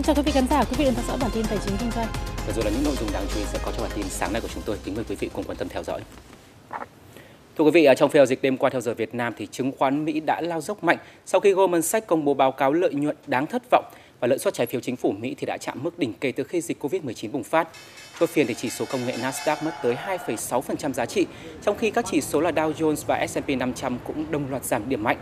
Xin chào quý vị khán giả, quý vị đang theo dõi bản tin tài chính kinh doanh. Và rồi là những nội dung đáng chú ý sẽ có trong bản tin sáng nay của chúng tôi. Kính mời quý vị cùng quan tâm theo dõi. Thưa quý vị, trong phiên giao dịch đêm qua theo giờ Việt Nam thì chứng khoán Mỹ đã lao dốc mạnh sau khi Goldman Sachs công bố báo cáo lợi nhuận đáng thất vọng và lợi suất trái phiếu chính phủ Mỹ thì đã chạm mức đỉnh kể từ khi dịch Covid-19 bùng phát. Chốt phiên thì chỉ số công nghệ Nasdaq mất tới 2,6% giá trị, trong khi các chỉ số là Dow Jones và S&P 500 cũng đồng loạt giảm điểm mạnh.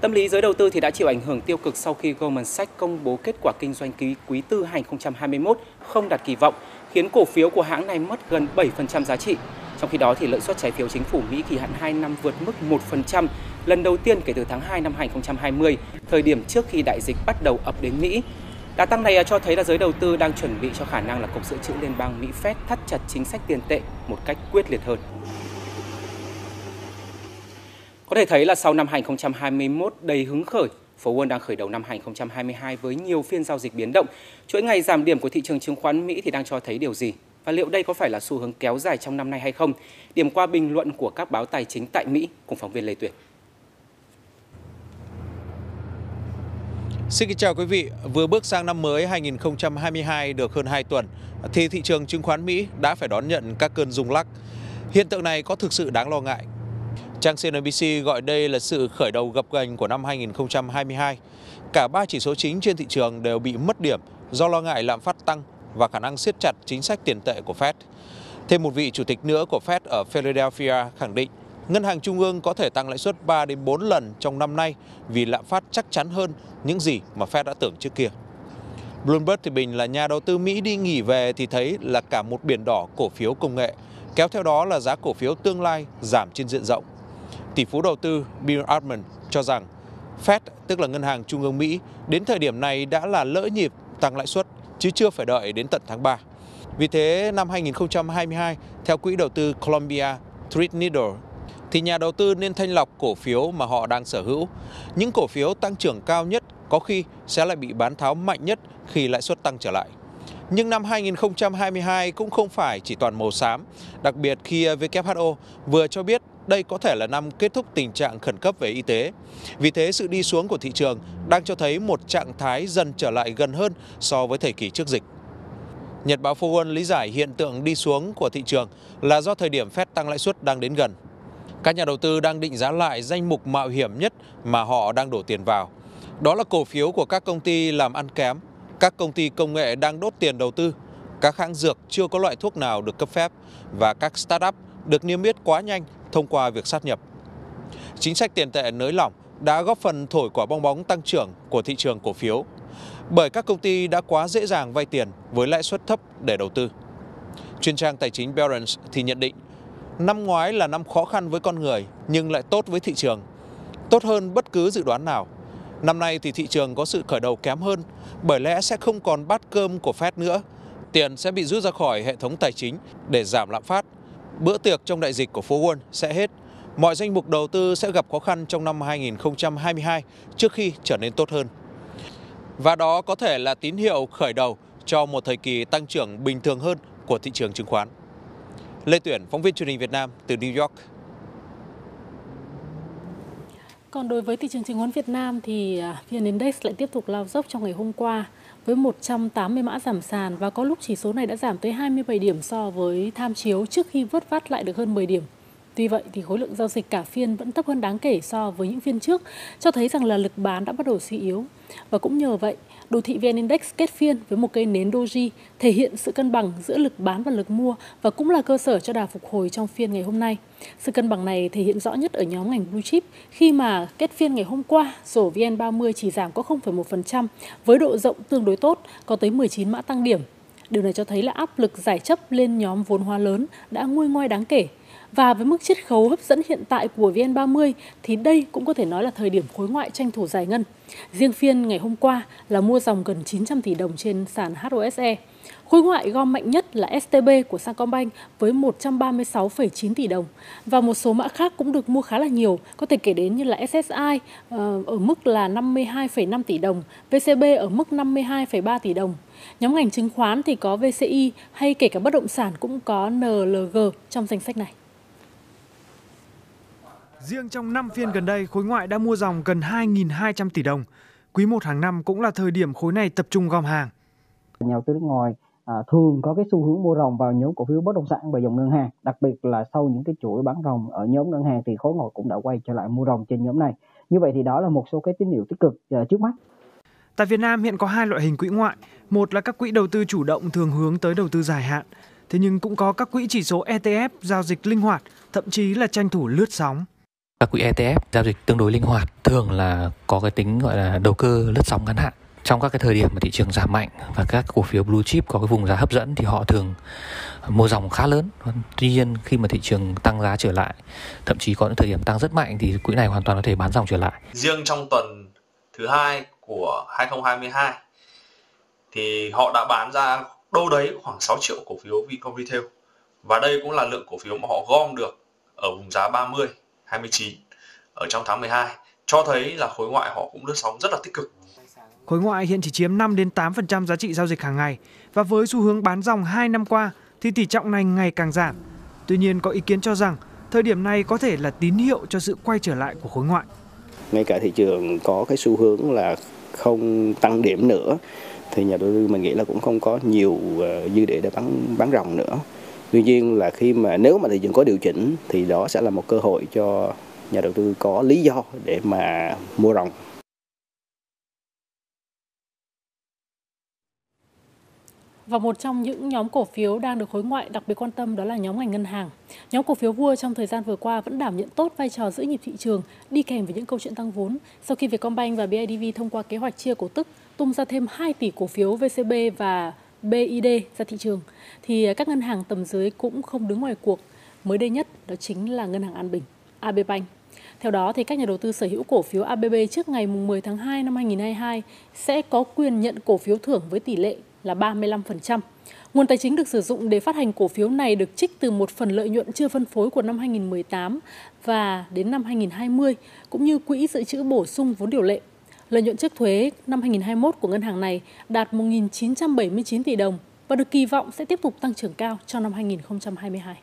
Tâm lý giới đầu tư thì đã chịu ảnh hưởng tiêu cực sau khi Goldman Sachs công bố kết quả kinh doanh quý quý tư 2021 không đạt kỳ vọng, khiến cổ phiếu của hãng này mất gần 7% giá trị. Trong khi đó thì lợi suất trái phiếu chính phủ Mỹ kỳ hạn 2 năm vượt mức 1%, lần đầu tiên kể từ tháng 2 năm 2020, thời điểm trước khi đại dịch bắt đầu ập đến Mỹ. Đà tăng này à, cho thấy là giới đầu tư đang chuẩn bị cho khả năng là Cục Dự trữ Liên bang Mỹ Fed thắt chặt chính sách tiền tệ một cách quyết liệt hơn. Có thể thấy là sau năm 2021 đầy hứng khởi, phố Wall đang khởi đầu năm 2022 với nhiều phiên giao dịch biến động. Chuỗi ngày giảm điểm của thị trường chứng khoán Mỹ thì đang cho thấy điều gì? Và liệu đây có phải là xu hướng kéo dài trong năm nay hay không? Điểm qua bình luận của các báo tài chính tại Mỹ cùng phóng viên Lê Tuyển. Xin kính chào quý vị. Vừa bước sang năm mới 2022 được hơn 2 tuần, thì thị trường chứng khoán Mỹ đã phải đón nhận các cơn rung lắc. Hiện tượng này có thực sự đáng lo ngại. Trang CNBC gọi đây là sự khởi đầu gập ghềnh của năm 2022. Cả ba chỉ số chính trên thị trường đều bị mất điểm do lo ngại lạm phát tăng và khả năng siết chặt chính sách tiền tệ của Fed. Thêm một vị chủ tịch nữa của Fed ở Philadelphia khẳng định ngân hàng trung ương có thể tăng lãi suất 3 đến 4 lần trong năm nay vì lạm phát chắc chắn hơn những gì mà Fed đã tưởng trước kia. Bloomberg thì bình là nhà đầu tư Mỹ đi nghỉ về thì thấy là cả một biển đỏ cổ phiếu công nghệ, kéo theo đó là giá cổ phiếu tương lai giảm trên diện rộng. Tỷ phú đầu tư Bill Ackman cho rằng Fed, tức là ngân hàng trung ương Mỹ, đến thời điểm này đã là lỡ nhịp tăng lãi suất chứ chưa phải đợi đến tận tháng 3. Vì thế, năm 2022, theo quỹ đầu tư Columbia Threadneedle, thì nhà đầu tư nên thanh lọc cổ phiếu mà họ đang sở hữu. Những cổ phiếu tăng trưởng cao nhất có khi sẽ lại bị bán tháo mạnh nhất khi lãi suất tăng trở lại. Nhưng năm 2022 cũng không phải chỉ toàn màu xám, đặc biệt khi WHO vừa cho biết đây có thể là năm kết thúc tình trạng khẩn cấp về y tế. Vì thế sự đi xuống của thị trường đang cho thấy một trạng thái dần trở lại gần hơn so với thời kỳ trước dịch. Nhật báo Phố Wall lý giải hiện tượng đi xuống của thị trường là do thời điểm Fed tăng lãi suất đang đến gần. Các nhà đầu tư đang định giá lại danh mục mạo hiểm nhất mà họ đang đổ tiền vào. Đó là cổ phiếu của các công ty làm ăn kém, các công ty công nghệ đang đốt tiền đầu tư, các hãng dược chưa có loại thuốc nào được cấp phép và các startup được niêm yết quá nhanh thông qua việc sát nhập. Chính sách tiền tệ nới lỏng đã góp phần thổi quả bong bóng tăng trưởng của thị trường cổ phiếu bởi các công ty đã quá dễ dàng vay tiền với lãi suất thấp để đầu tư. Chuyên trang tài chính Barron's thì nhận định năm ngoái là năm khó khăn với con người nhưng lại tốt với thị trường, tốt hơn bất cứ dự đoán nào. Năm nay thì thị trường có sự khởi đầu kém hơn bởi lẽ sẽ không còn bát cơm của Fed nữa. Tiền sẽ bị rút ra khỏi hệ thống tài chính để giảm lạm phát Bữa tiệc trong đại dịch của phố Wall sẽ hết. Mọi danh mục đầu tư sẽ gặp khó khăn trong năm 2022 trước khi trở nên tốt hơn. Và đó có thể là tín hiệu khởi đầu cho một thời kỳ tăng trưởng bình thường hơn của thị trường chứng khoán. Lê Tuyển, phóng viên truyền hình Việt Nam từ New York. Còn đối với thị trường chứng khoán Việt Nam thì à, VN Index lại tiếp tục lao dốc trong ngày hôm qua với 180 mã giảm sàn và có lúc chỉ số này đã giảm tới 27 điểm so với tham chiếu trước khi vớt vát lại được hơn 10 điểm. Tuy vậy thì khối lượng giao dịch cả phiên vẫn thấp hơn đáng kể so với những phiên trước, cho thấy rằng là lực bán đã bắt đầu suy yếu. Và cũng nhờ vậy, đồ thị VN Index kết phiên với một cây nến doji thể hiện sự cân bằng giữa lực bán và lực mua và cũng là cơ sở cho đà phục hồi trong phiên ngày hôm nay. Sự cân bằng này thể hiện rõ nhất ở nhóm ngành blue chip khi mà kết phiên ngày hôm qua rổ VN30 chỉ giảm có 0,1% với độ rộng tương đối tốt, có tới 19 mã tăng điểm. Điều này cho thấy là áp lực giải chấp lên nhóm vốn hóa lớn đã nguôi ngoai đáng kể và với mức chiết khấu hấp dẫn hiện tại của VN30 thì đây cũng có thể nói là thời điểm khối ngoại tranh thủ giải ngân. Riêng phiên ngày hôm qua là mua dòng gần 900 tỷ đồng trên sàn HOSE. Khối ngoại gom mạnh nhất là STB của Sacombank với 136,9 tỷ đồng và một số mã khác cũng được mua khá là nhiều, có thể kể đến như là SSI ờ, ở mức là 52,5 tỷ đồng, VCB ở mức 52,3 tỷ đồng. Nhóm ngành chứng khoán thì có VCI hay kể cả bất động sản cũng có NLG trong danh sách này. Riêng trong 5 phiên gần đây, khối ngoại đã mua dòng gần 2.200 tỷ đồng. Quý 1 hàng năm cũng là thời điểm khối này tập trung gom hàng. Nhà đầu tư nước ngoài à, thường có cái xu hướng mua ròng vào nhóm cổ phiếu bất động sản và dòng ngân hàng, đặc biệt là sau những cái chuỗi bán ròng ở nhóm ngân hàng thì khối ngoại cũng đã quay trở lại mua ròng trên nhóm này. Như vậy thì đó là một số cái tín hiệu tích cực uh, trước mắt. Tại Việt Nam hiện có hai loại hình quỹ ngoại, một là các quỹ đầu tư chủ động thường hướng tới đầu tư dài hạn, thế nhưng cũng có các quỹ chỉ số ETF giao dịch linh hoạt, thậm chí là tranh thủ lướt sóng. Các quỹ ETF giao dịch tương đối linh hoạt, thường là có cái tính gọi là đầu cơ lướt sóng ngắn hạn. Trong các cái thời điểm mà thị trường giảm mạnh và các cổ phiếu blue chip có cái vùng giá hấp dẫn thì họ thường mua dòng khá lớn. Tuy nhiên khi mà thị trường tăng giá trở lại, thậm chí có những thời điểm tăng rất mạnh thì quỹ này hoàn toàn có thể bán dòng trở lại. Riêng trong tuần thứ hai của 2022 thì họ đã bán ra đâu đấy khoảng 6 triệu cổ phiếu Vincom Retail và đây cũng là lượng cổ phiếu mà họ gom được ở vùng giá 30, 29 ở trong tháng 12 cho thấy là khối ngoại họ cũng lướt sóng rất là tích cực. Khối ngoại hiện chỉ chiếm 5 đến 8% giá trị giao dịch hàng ngày và với xu hướng bán dòng 2 năm qua thì tỷ trọng này ngày càng giảm. Tuy nhiên có ý kiến cho rằng thời điểm này có thể là tín hiệu cho sự quay trở lại của khối ngoại. Ngay cả thị trường có cái xu hướng là không tăng điểm nữa thì nhà đầu tư mình nghĩ là cũng không có nhiều ờ, dư địa để bán bán ròng nữa. Tuy nhiên là khi mà nếu mà thị trường có điều chỉnh thì đó sẽ là một cơ hội cho nhà đầu tư có lý do để mà mua ròng. Và một trong những nhóm cổ phiếu đang được khối ngoại đặc biệt quan tâm đó là nhóm ngành ngân hàng. Nhóm cổ phiếu vua trong thời gian vừa qua vẫn đảm nhận tốt vai trò giữ nhịp thị trường, đi kèm với những câu chuyện tăng vốn. Sau khi Vietcombank và BIDV thông qua kế hoạch chia cổ tức, tung ra thêm 2 tỷ cổ phiếu VCB và BID ra thị trường, thì à, các ngân hàng tầm dưới cũng không đứng ngoài cuộc. Mới đây nhất đó chính là ngân hàng An Bình, AB Bank. Theo đó, thì các nhà đầu tư sở hữu cổ phiếu ABB trước ngày 10 tháng 2 năm 2022 sẽ có quyền nhận cổ phiếu thưởng với tỷ lệ là 35%. Nguồn tài chính được sử dụng để phát hành cổ phiếu này được trích từ một phần lợi nhuận chưa phân phối của năm 2018 và đến năm 2020, cũng như quỹ dự trữ bổ sung vốn điều lệ. Lợi nhuận trước thuế năm 2021 của ngân hàng này đạt 1.979 tỷ đồng và được kỳ vọng sẽ tiếp tục tăng trưởng cao trong năm 2022.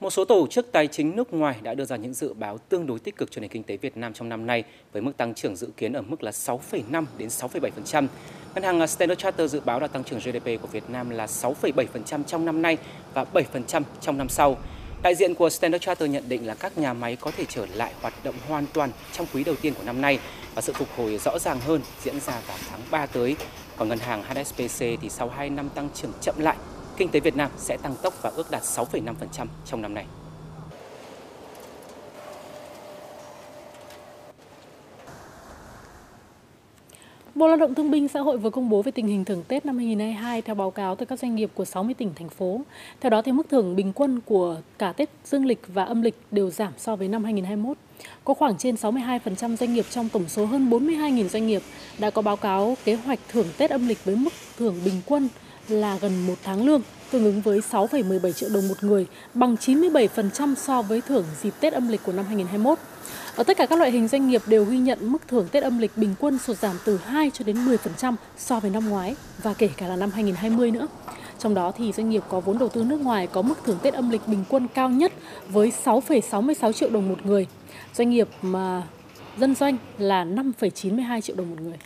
Một số tổ chức tài chính nước ngoài đã đưa ra những dự báo tương đối tích cực cho nền kinh tế Việt Nam trong năm nay với mức tăng trưởng dự kiến ở mức là 6,5 đến 6,7%. Ngân hàng Standard Chartered dự báo là tăng trưởng GDP của Việt Nam là 6,7% trong năm nay và 7% trong năm sau. Đại diện của Standard Chartered nhận định là các nhà máy có thể trở lại hoạt động hoàn toàn trong quý đầu tiên của năm nay và sự phục hồi rõ ràng hơn diễn ra vào tháng 3 tới. Còn ngân hàng HSBC thì sau 2 năm tăng trưởng chậm lại kinh tế Việt Nam sẽ tăng tốc và ước đạt 6,5% trong năm nay. Bộ Lao động Thương binh Xã hội vừa công bố về tình hình thưởng Tết năm 2022 theo báo cáo từ các doanh nghiệp của 60 tỉnh thành phố. Theo đó thì mức thưởng bình quân của cả Tết dương lịch và âm lịch đều giảm so với năm 2021. Có khoảng trên 62% doanh nghiệp trong tổng số hơn 42.000 doanh nghiệp đã có báo cáo kế hoạch thưởng Tết âm lịch với mức thưởng bình quân là gần một tháng lương, tương ứng với 6,17 triệu đồng một người, bằng 97% so với thưởng dịp Tết âm lịch của năm 2021. Ở tất cả các loại hình doanh nghiệp đều ghi nhận mức thưởng Tết âm lịch bình quân sụt giảm từ 2 cho đến 10% so với năm ngoái và kể cả là năm 2020 nữa. Trong đó thì doanh nghiệp có vốn đầu tư nước ngoài có mức thưởng Tết âm lịch bình quân cao nhất với 6,66 triệu đồng một người. Doanh nghiệp mà dân doanh là 5,92 triệu đồng một người.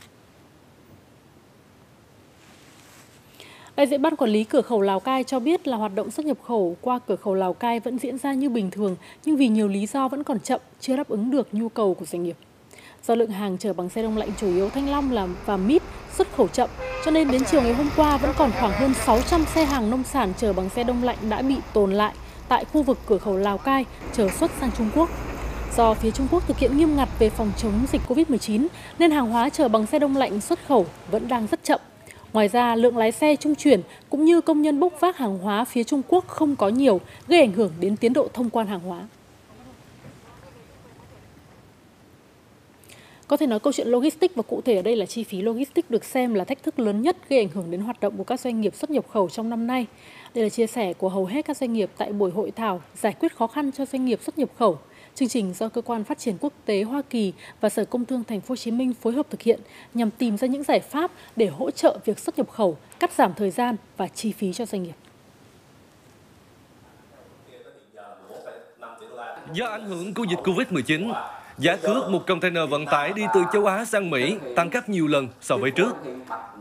Đại diện Ban Quản lý Cửa khẩu Lào Cai cho biết là hoạt động xuất nhập khẩu qua cửa khẩu Lào Cai vẫn diễn ra như bình thường, nhưng vì nhiều lý do vẫn còn chậm, chưa đáp ứng được nhu cầu của doanh nghiệp. Do lượng hàng chở bằng xe đông lạnh chủ yếu thanh long làm và mít xuất khẩu chậm, cho nên đến chiều ngày hôm qua vẫn còn khoảng hơn 600 xe hàng nông sản chở bằng xe đông lạnh đã bị tồn lại tại khu vực cửa khẩu Lào Cai chờ xuất sang Trung Quốc. Do phía Trung Quốc thực hiện nghiêm ngặt về phòng chống dịch Covid-19 nên hàng hóa chở bằng xe đông lạnh xuất khẩu vẫn đang rất chậm. Ngoài ra, lượng lái xe trung chuyển cũng như công nhân bốc vác hàng hóa phía Trung Quốc không có nhiều, gây ảnh hưởng đến tiến độ thông quan hàng hóa. Có thể nói câu chuyện logistics và cụ thể ở đây là chi phí logistics được xem là thách thức lớn nhất gây ảnh hưởng đến hoạt động của các doanh nghiệp xuất nhập khẩu trong năm nay. Đây là chia sẻ của hầu hết các doanh nghiệp tại buổi hội thảo giải quyết khó khăn cho doanh nghiệp xuất nhập khẩu Chương trình do cơ quan phát triển quốc tế Hoa Kỳ và Sở Công Thương Thành phố Hồ Chí Minh phối hợp thực hiện nhằm tìm ra những giải pháp để hỗ trợ việc xuất nhập khẩu, cắt giảm thời gian và chi phí cho doanh nghiệp. Do ảnh hưởng của dịch Covid-19, giá cước một container vận tải đi từ châu Á sang Mỹ tăng gấp nhiều lần so với trước.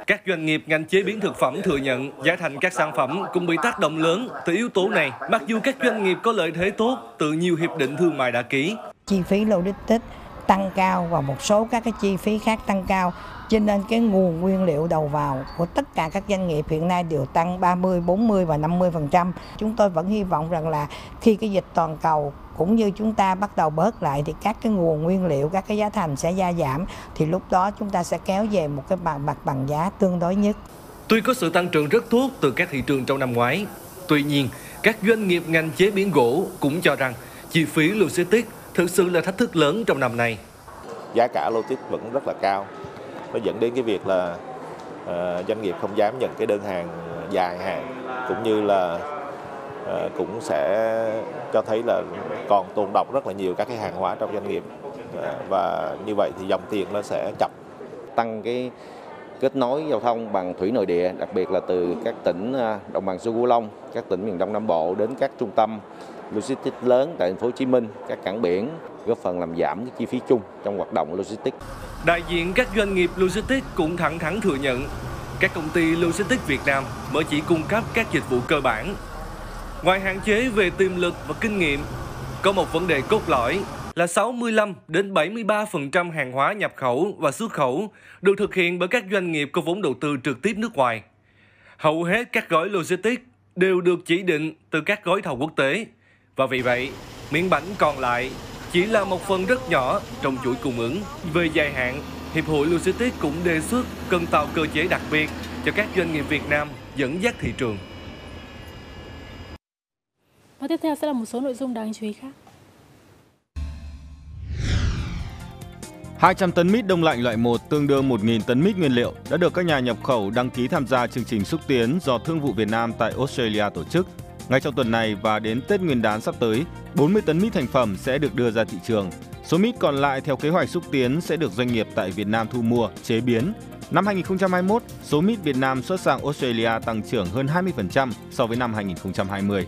Các doanh nghiệp ngành chế biến thực phẩm thừa nhận giá thành các sản phẩm cũng bị tác động lớn từ yếu tố này, mặc dù các doanh nghiệp có lợi thế tốt từ nhiều hiệp định thương mại đã ký. Chi phí logistics tăng cao và một số các cái chi phí khác tăng cao cho nên cái nguồn nguyên liệu đầu vào của tất cả các doanh nghiệp hiện nay đều tăng 30, 40 và 50%. Chúng tôi vẫn hy vọng rằng là khi cái dịch toàn cầu cũng như chúng ta bắt đầu bớt lại thì các cái nguồn nguyên liệu, các cái giá thành sẽ gia giảm thì lúc đó chúng ta sẽ kéo về một cái bằng mặt bằng giá tương đối nhất. Tuy có sự tăng trưởng rất tốt từ các thị trường trong năm ngoái, tuy nhiên các doanh nghiệp ngành chế biến gỗ cũng cho rằng chi phí logistics thực sự là thách thức lớn trong năm nay. Giá cả logistics vẫn rất là cao. Nó dẫn đến cái việc là uh, doanh nghiệp không dám nhận cái đơn hàng dài hạn cũng như là uh, cũng sẽ cho thấy là còn tồn động rất là nhiều các cái hàng hóa trong doanh nghiệp. Uh, và như vậy thì dòng tiền nó sẽ chậm. Tăng cái kết nối giao thông bằng thủy nội địa, đặc biệt là từ các tỉnh đồng bằng sông Cửu Long, các tỉnh miền Đông Nam Bộ đến các trung tâm logistics lớn tại thành phố Hồ Chí Minh, các cảng biển góp phần làm giảm cái chi phí chung trong hoạt động logistics. Đại diện các doanh nghiệp logistics cũng thẳng thắn thừa nhận các công ty logistics Việt Nam mới chỉ cung cấp các dịch vụ cơ bản. Ngoài hạn chế về tiềm lực và kinh nghiệm, có một vấn đề cốt lõi là 65 đến 73% hàng hóa nhập khẩu và xuất khẩu được thực hiện bởi các doanh nghiệp có vốn đầu tư trực tiếp nước ngoài. Hầu hết các gói logistics đều được chỉ định từ các gói thầu quốc tế và vì vậy, miếng bánh còn lại chỉ là một phần rất nhỏ trong chuỗi cung ứng. Về dài hạn, Hiệp hội Logistics cũng đề xuất cần tạo cơ chế đặc biệt cho các doanh nghiệp Việt Nam dẫn dắt thị trường. Và tiếp theo sẽ là một số nội dung đáng chú ý khác. 200 tấn mít đông lạnh loại 1 tương đương 1.000 tấn mít nguyên liệu đã được các nhà nhập khẩu đăng ký tham gia chương trình xúc tiến do Thương vụ Việt Nam tại Australia tổ chức ngay trong tuần này và đến Tết Nguyên đán sắp tới, 40 tấn mít thành phẩm sẽ được đưa ra thị trường. Số mít còn lại theo kế hoạch xúc tiến sẽ được doanh nghiệp tại Việt Nam thu mua, chế biến. Năm 2021, số mít Việt Nam xuất sang Australia tăng trưởng hơn 20% so với năm 2020.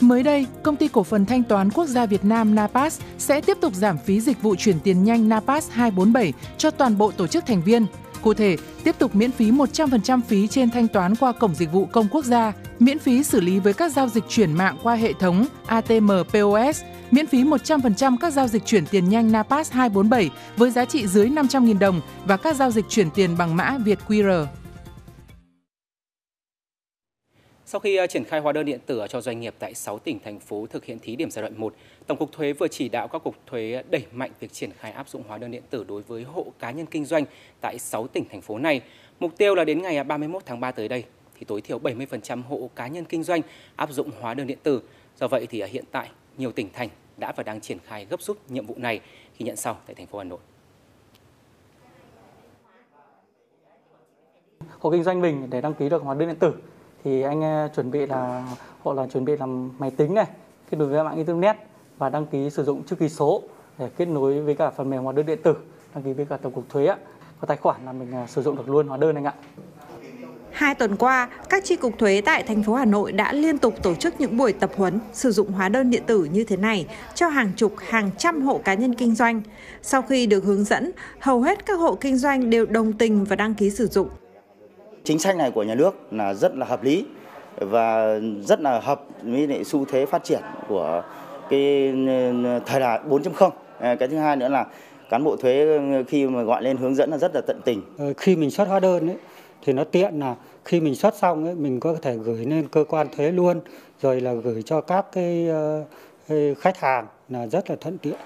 Mới đây, công ty cổ phần thanh toán quốc gia Việt Nam NAPAS sẽ tiếp tục giảm phí dịch vụ chuyển tiền nhanh NAPAS 247 cho toàn bộ tổ chức thành viên. Cụ thể, tiếp tục miễn phí 100% phí trên thanh toán qua Cổng Dịch vụ Công Quốc gia, miễn phí xử lý với các giao dịch chuyển mạng qua hệ thống ATM POS, miễn phí 100% các giao dịch chuyển tiền nhanh NAPAS 247 với giá trị dưới 500.000 đồng và các giao dịch chuyển tiền bằng mã Việt QR. Sau khi à, triển khai hóa đơn điện tử cho doanh nghiệp tại 6 tỉnh thành phố thực hiện thí điểm giai đoạn 1, Tổng cục Thuế vừa chỉ đạo các cục thuế đẩy mạnh việc triển khai áp dụng hóa đơn điện tử đối với hộ cá nhân kinh doanh tại 6 tỉnh, thành phố này. Mục tiêu là đến ngày 31 tháng 3 tới đây thì tối thiểu 70% hộ cá nhân kinh doanh áp dụng hóa đơn điện tử. Do vậy thì hiện tại, nhiều tỉnh, thành đã và đang triển khai gấp rút nhiệm vụ này khi nhận sau tại thành phố Hà Nội. Hộ kinh doanh mình, để đăng ký được hóa đơn điện tử thì anh ờ, chuẩn bị là, hộ là chuẩn bị làm máy tính này, kết nối với mạng internet và đăng ký sử dụng chữ ký số để kết nối với cả phần mềm hóa đơn điện tử đăng ký với cả tổng cục thuế có tài khoản là mình ờ, sử dụng được luôn hóa đơn anh ạ. Hai tuần qua, các chi cục thuế tại thành phố Hà Nội đã liên tục tổ chức những buổi tập huấn sử dụng hóa đơn điện tử như thế này cho hàng chục, hàng trăm hộ cá nhân kinh doanh. Sau khi được hướng dẫn, hầu hết các hộ kinh doanh đều đồng tình và đăng ký sử dụng. Chính sách này của nhà nước là rất là hợp lý và rất là hợp với lại xu thế phát triển của cái ừ, thời đại 4.0. À, cái thứ hai nữa là cán bộ thuế ừ, khi mà gọi lên hướng dẫn là rất là tận tình. Ờ, khi mình xuất hóa đơn ấy, thì nó tiện là khi mình xuất xong ấy, mình có thể gửi lên cơ quan thuế luôn rồi là gửi cho các cái ờ, khách hàng là rất là thuận tiện.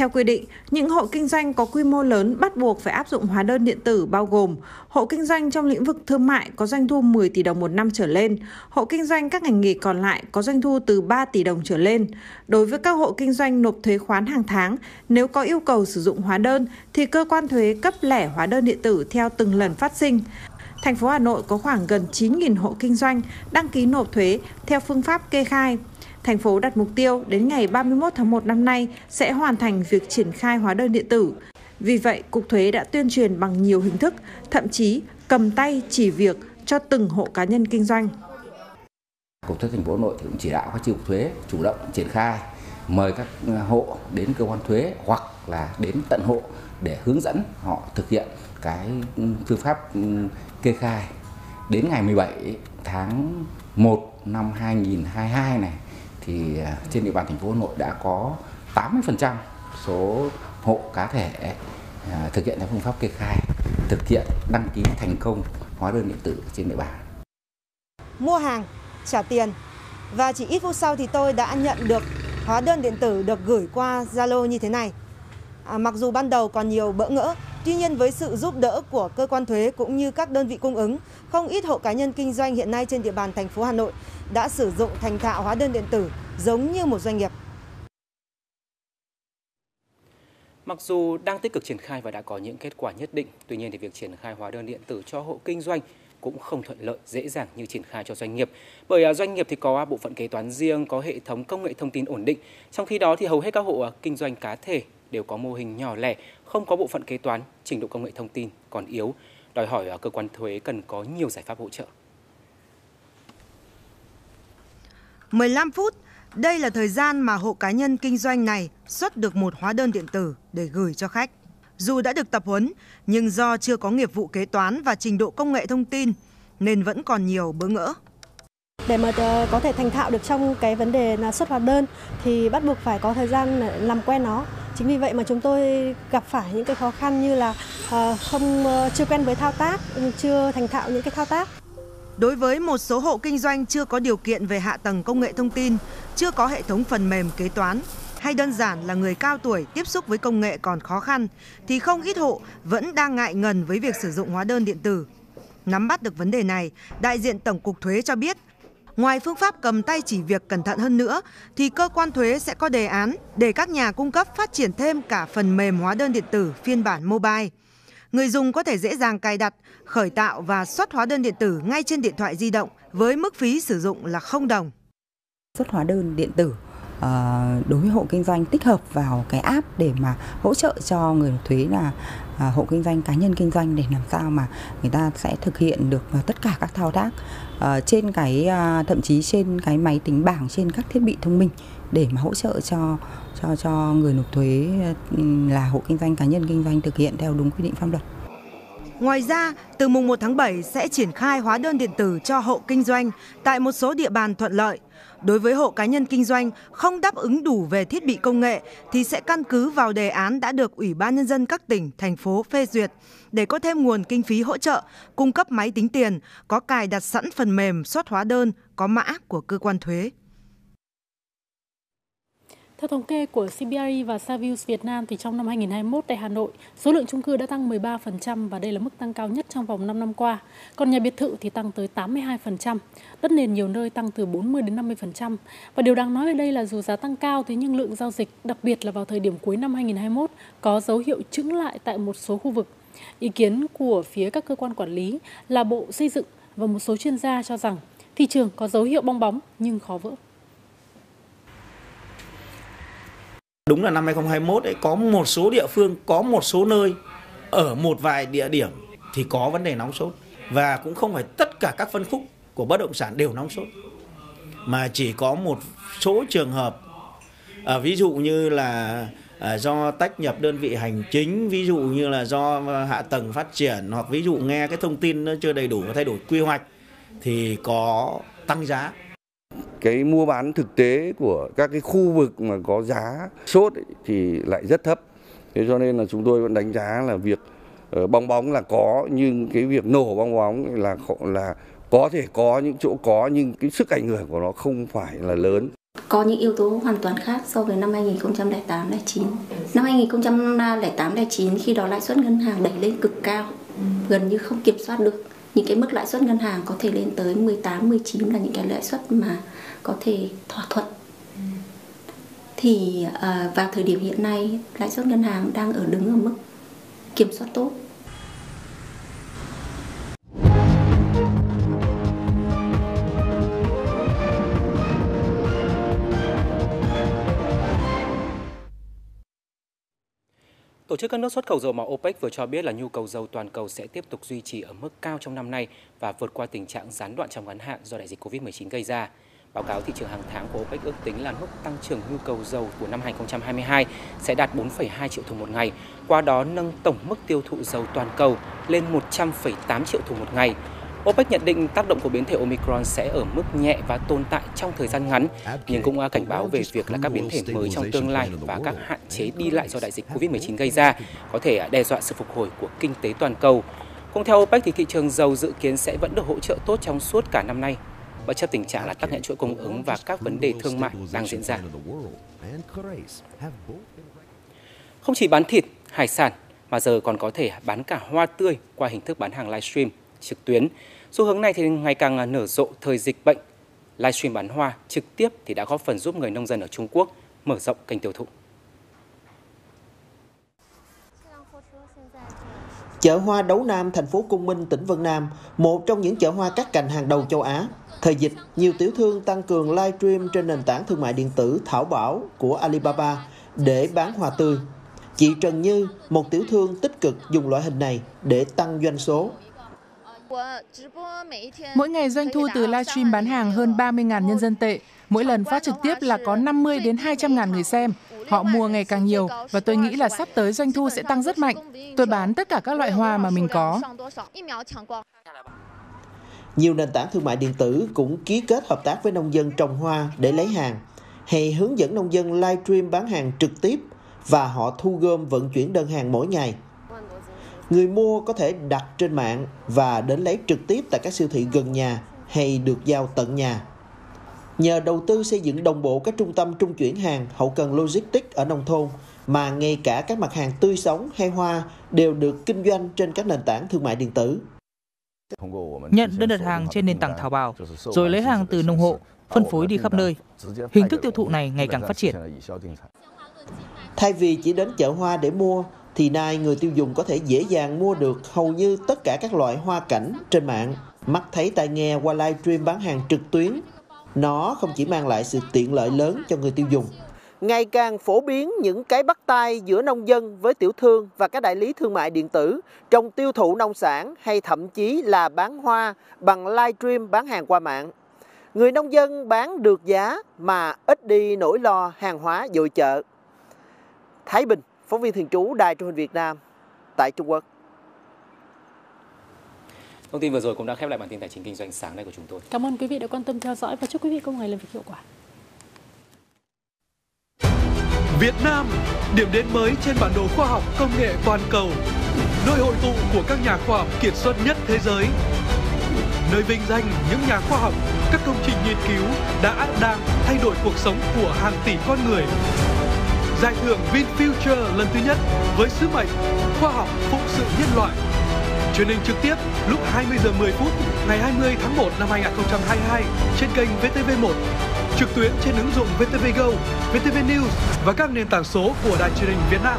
Theo quy định, những hộ kinh doanh có quy mô lớn bắt buộc phải áp dụng hóa đơn điện tử bao gồm hộ kinh doanh trong lĩnh vực thương mại có doanh thu 10 tỷ đồng một năm trở lên, hộ kinh doanh các ngành nghề còn lại có doanh thu từ 3 tỷ đồng trở lên. Đối với các hộ kinh doanh nộp thuế khoán hàng tháng, nếu có yêu cầu sử dụng hóa đơn thì cơ quan thuế cấp lẻ hóa đơn điện tử theo từng lần phát sinh. Thành phố Hà Nội có khoảng gần 9.000 hộ kinh doanh đăng ký nộp thuế theo phương pháp kê khai thành phố đặt mục tiêu đến ngày 31 tháng 1 năm nay sẽ hoàn thành việc triển khai hóa đơn điện tử. Vì vậy, Cục Thuế đã tuyên truyền bằng nhiều hình thức, thậm chí cầm tay chỉ việc cho từng hộ cá nhân kinh doanh. Cục thuế thành phố Hà Nội thì cũng chỉ đạo các chi cục thuế chủ động triển khai mời các hộ đến cơ quan thuế hoặc là đến tận hộ để hướng dẫn họ thực hiện cái phương pháp kê khai đến ngày 17 tháng 1 năm 2022 này thì à, trên địa bàn thành phố Hà Nội đã có 80% số hộ cá thể à, thực hiện theo phương pháp kê khai, thực hiện đăng ký thành công hóa đơn điện tử trên địa bàn. Mua hàng, trả tiền và chỉ ít phút sau thì tôi đã nhận được hóa đơn điện tử được gửi qua Zalo như thế này. À, mặc dù ban đầu còn nhiều bỡ ngỡ, tuy nhiên với sự giúp đỡ của cơ quan thuế cũng như các đơn vị cung ứng, không ít hộ cá nhân kinh doanh hiện nay trên địa bàn thành phố Hà Nội đã sử dụng thành thạo hóa đơn điện tử giống như một doanh nghiệp. Mặc dù đang tích cực triển khai và đã có những kết quả nhất định, tuy nhiên thì việc triển khai hóa đơn điện tử cho hộ kinh doanh cũng không thuận lợi dễ dàng như triển khai cho doanh nghiệp. Bởi à, doanh nghiệp thì có bộ phận kế toán riêng, có hệ thống công nghệ thông tin ổn định. Trong khi đó thì hầu hết các hộ à, kinh doanh cá thể đều có mô hình nhỏ lẻ, không có bộ phận kế toán, trình độ công nghệ thông tin còn yếu, đòi hỏi à, cơ quan thuế cần có nhiều giải pháp hỗ trợ. 15 phút, đây là thời gian mà hộ cá nhân kinh doanh này xuất được một hóa đơn điện tử để gửi cho khách. Dù đã được tập huấn, nhưng do chưa có nghiệp vụ kế toán và trình độ công nghệ thông tin, nên vẫn còn nhiều bỡ ngỡ. Để mà ờ, có thể thành thạo được trong cái vấn đề là xuất hóa đơn thì bắt buộc phải có thời gian ờ, làm quen nó. Chính vì vậy mà chúng tôi gặp phải những cái khó khăn như là ờ, không chưa quen với thao tác, chưa thành thạo những cái thao tác. Đối với một số hộ kinh doanh chưa có điều kiện về hạ tầng công nghệ thông tin, chưa có hệ thống phần mềm kế toán, hay đơn giản là người cao tuổi tiếp xúc với công nghệ còn khó khăn, thì không ít hộ vẫn đang ngại ngần với việc sử dụng hóa đơn điện tử. Nắm bắt được vấn đề này, đại diện Tổng cục Thuế cho biết, ngoài phương pháp cầm tay chỉ việc cẩn thận hơn nữa, thì cơ quan thuế sẽ có đề án để các nhà cung cấp phát triển thêm cả phần mềm hóa đơn điện tử phiên bản mobile. Người dùng có thể dễ dàng cài đặt, khởi tạo và xuất hóa đơn điện tử ngay trên điện thoại di động với mức phí sử dụng là 0 đồng. Xuất hóa đơn điện tử ờ, đối với hộ kinh doanh tích hợp vào cái app để mà hỗ trợ cho người nộp thuế là ờ, hộ kinh doanh, cá nhân kinh doanh để làm sao mà người ta sẽ thực hiện được ờ, tất cả các thao tác trên cái thậm chí trên cái máy tính bảng, trên các thiết bị thông minh để mà hỗ trợ cho cho cho người nộp thuế ừ, là hộ kinh doanh, cá nhân kinh doanh thực hiện theo đúng quy định pháp luật. Ngoài ra, từ mùng 1 tháng 7 sẽ triển khai hóa đơn điện tử cho hộ kinh doanh tại một số địa bàn thuận lợi. Đối với hộ cá nhân kinh doanh không đáp ứng đủ về thiết bị công nghệ thì sẽ căn cứ vào đề án đã được Ủy ban Nhân dân các tỉnh, thành phố phê duyệt để có thêm nguồn kinh phí hỗ trợ, cung cấp máy tính tiền, có cài đặt sẵn phần mềm xuất hóa đơn, có mã của cơ quan thuế. Theo thống kê của CBRE và Savills Việt Nam thì trong năm 2021 tại Hà Nội, số lượng chung cư đã tăng 13% và đây là mức tăng cao nhất trong vòng 5 năm qua. Còn nhà biệt thự thì tăng tới 82%, đất nền nhiều nơi tăng từ 40 đến 50%. Và điều đáng nói ở đây là dù giá tăng cao thế nhưng lượng giao dịch, đặc biệt là vào thời điểm cuối năm 2021 có dấu hiệu chững lại tại một số khu vực. Ý kiến của phía các cơ quan quản lý là Bộ Xây dựng và một số chuyên gia cho rằng thị trường có dấu hiệu bong bóng nhưng khó vỡ. Đúng là năm 2021 ấy có một số địa phương, có một số nơi ở một vài địa điểm thì có vấn đề nóng sốt. Và cũng không phải tất cả các phân khúc của bất động sản đều nóng sốt. Mà chỉ có một số trường hợp à, ví dụ như là à, do tách nhập đơn vị hành chính ví dụ như là do hạ tầng phát triển hoặc ví dụ nghe cái thông tin nó chưa đầy đủ và thay đổi quy hoạch thì có tăng giá cái mua bán thực tế của các cái khu vực mà có giá sốt ấy, thì lại rất thấp thế cho nên là chúng tôi vẫn đánh giá là việc ờ, bong bóng là có nhưng cái việc nổ bong bóng là là có thể có những chỗ có nhưng cái sức ảnh hưởng của nó không phải là lớn có những yếu tố hoàn toàn khác so với năm 2008 09. Năm 2008 09 khi đó lãi suất ngân hàng đẩy lên cực cao, gần như không kiểm soát được. Những cái mức lãi suất ngân hàng có thể lên tới 18 19 là những cái lãi suất mà có thể thỏa thuận thì à, vào thời điểm hiện nay, lãi suất ngân hàng đang ở đứng ở mức kiểm soát tốt Tổ chức các nước xuất khẩu dầu mỏ OPEC vừa cho biết là nhu cầu dầu toàn cầu sẽ tiếp tục duy trì ở mức cao trong năm nay và vượt qua tình trạng gián đoạn trong ngắn hạn do đại dịch Covid-19 gây ra. Báo cáo thị trường hàng tháng của OPEC ước tính là mức tăng trưởng nhu cầu dầu của năm 2022 sẽ đạt 4,2 triệu thùng một ngày, qua đó nâng tổng mức tiêu thụ dầu toàn cầu lên 100,8 triệu thùng một ngày. OPEC nhận định tác động của biến thể Omicron sẽ ở mức nhẹ và tồn tại trong thời gian ngắn, nhưng cũng cảnh báo về việc là các biến thể mới trong tương lai và các hạn chế đi lại do đại dịch COVID-19 gây ra có thể đe dọa sự phục hồi của kinh tế toàn cầu. Cũng theo OPEC thì thị trường dầu dự kiến sẽ vẫn được hỗ trợ tốt trong suốt cả năm nay, bất chấp tình trạng là tắc nghẽn chuỗi cung ứng và các vấn đề thương mại đang diễn ra. Không chỉ bán thịt, hải sản mà giờ còn có thể bán cả hoa tươi qua hình thức bán hàng livestream trực tuyến. Xu hướng này thì ngày càng nở rộ thời dịch bệnh. Livestream bán hoa trực tiếp thì đã góp phần giúp người nông dân ở Trung Quốc mở rộng kênh tiêu thụ. Chợ hoa Đấu Nam, thành phố Cung Minh, tỉnh Vân Nam, một trong những chợ hoa cắt cành hàng đầu châu Á. Thời dịch, nhiều tiểu thương tăng cường livestream trên nền tảng thương mại điện tử Thảo Bảo của Alibaba để bán hoa tươi. Chị Trần Như, một tiểu thương tích cực dùng loại hình này để tăng doanh số. Mỗi ngày doanh thu từ livestream bán hàng hơn 30.000 nhân dân tệ. Mỗi lần phát trực tiếp là có 50 đến 200 ngàn người xem. Họ mua ngày càng nhiều và tôi nghĩ là sắp tới doanh thu sẽ tăng rất mạnh. Tôi bán tất cả các loại hoa mà mình có. Nhiều nền tảng thương mại điện tử cũng ký kết hợp tác với nông dân trồng hoa để lấy hàng, hay hướng dẫn nông dân livestream bán hàng trực tiếp và họ thu gom vận chuyển đơn hàng mỗi ngày. Người mua có thể đặt trên mạng và đến lấy trực tiếp tại các siêu thị gần nhà hay được giao tận nhà. Nhờ đầu tư xây dựng đồng bộ các trung tâm trung chuyển hàng, hậu cần logistics ở nông thôn, mà ngay cả các mặt hàng tươi sống hay hoa đều được kinh doanh trên các nền tảng thương mại điện tử. Nhận đơn đặt hàng trên nền tảng Thảo Bảo, rồi lấy hàng từ nông hộ, phân phối đi khắp nơi. Hình thức tiêu thụ này ngày càng phát triển. Thay vì chỉ đến chợ hoa để mua, thì nay người tiêu dùng có thể dễ dàng mua được hầu như tất cả các loại hoa cảnh trên mạng. Mắt thấy tai nghe qua livestream bán hàng trực tuyến. Nó không chỉ mang lại sự tiện lợi lớn cho người tiêu dùng. Ngày càng phổ biến những cái bắt tay giữa nông dân với tiểu thương và các đại lý thương mại điện tử trong tiêu thụ nông sản hay thậm chí là bán hoa bằng livestream bán hàng qua mạng. Người nông dân bán được giá mà ít đi nỗi lo hàng hóa dội chợ. Thái Bình phóng viên thường trú Đài truyền hình Việt Nam tại Trung Quốc. Thông tin vừa rồi cũng đã khép lại bản tin tài chính kinh doanh sáng nay của chúng tôi. Cảm ơn quý vị đã quan tâm theo dõi và chúc quý vị có một ngày làm việc hiệu quả. Việt Nam, điểm đến mới trên bản đồ khoa học công nghệ toàn cầu, nơi hội tụ của các nhà khoa học kiệt xuất nhất thế giới, nơi vinh danh những nhà khoa học, các công trình nghiên cứu đã đang thay đổi cuộc sống của hàng tỷ con người. Giải thưởng VinFuture lần thứ nhất với sứ mệnh khoa học phụng sự nhân loại. Truyền hình trực tiếp lúc 20 giờ 10 phút ngày 20 tháng 1 năm 2022 trên kênh VTV1 trực tuyến trên ứng dụng VTV Go, VTV News và các nền tảng số của Đài truyền hình Việt Nam.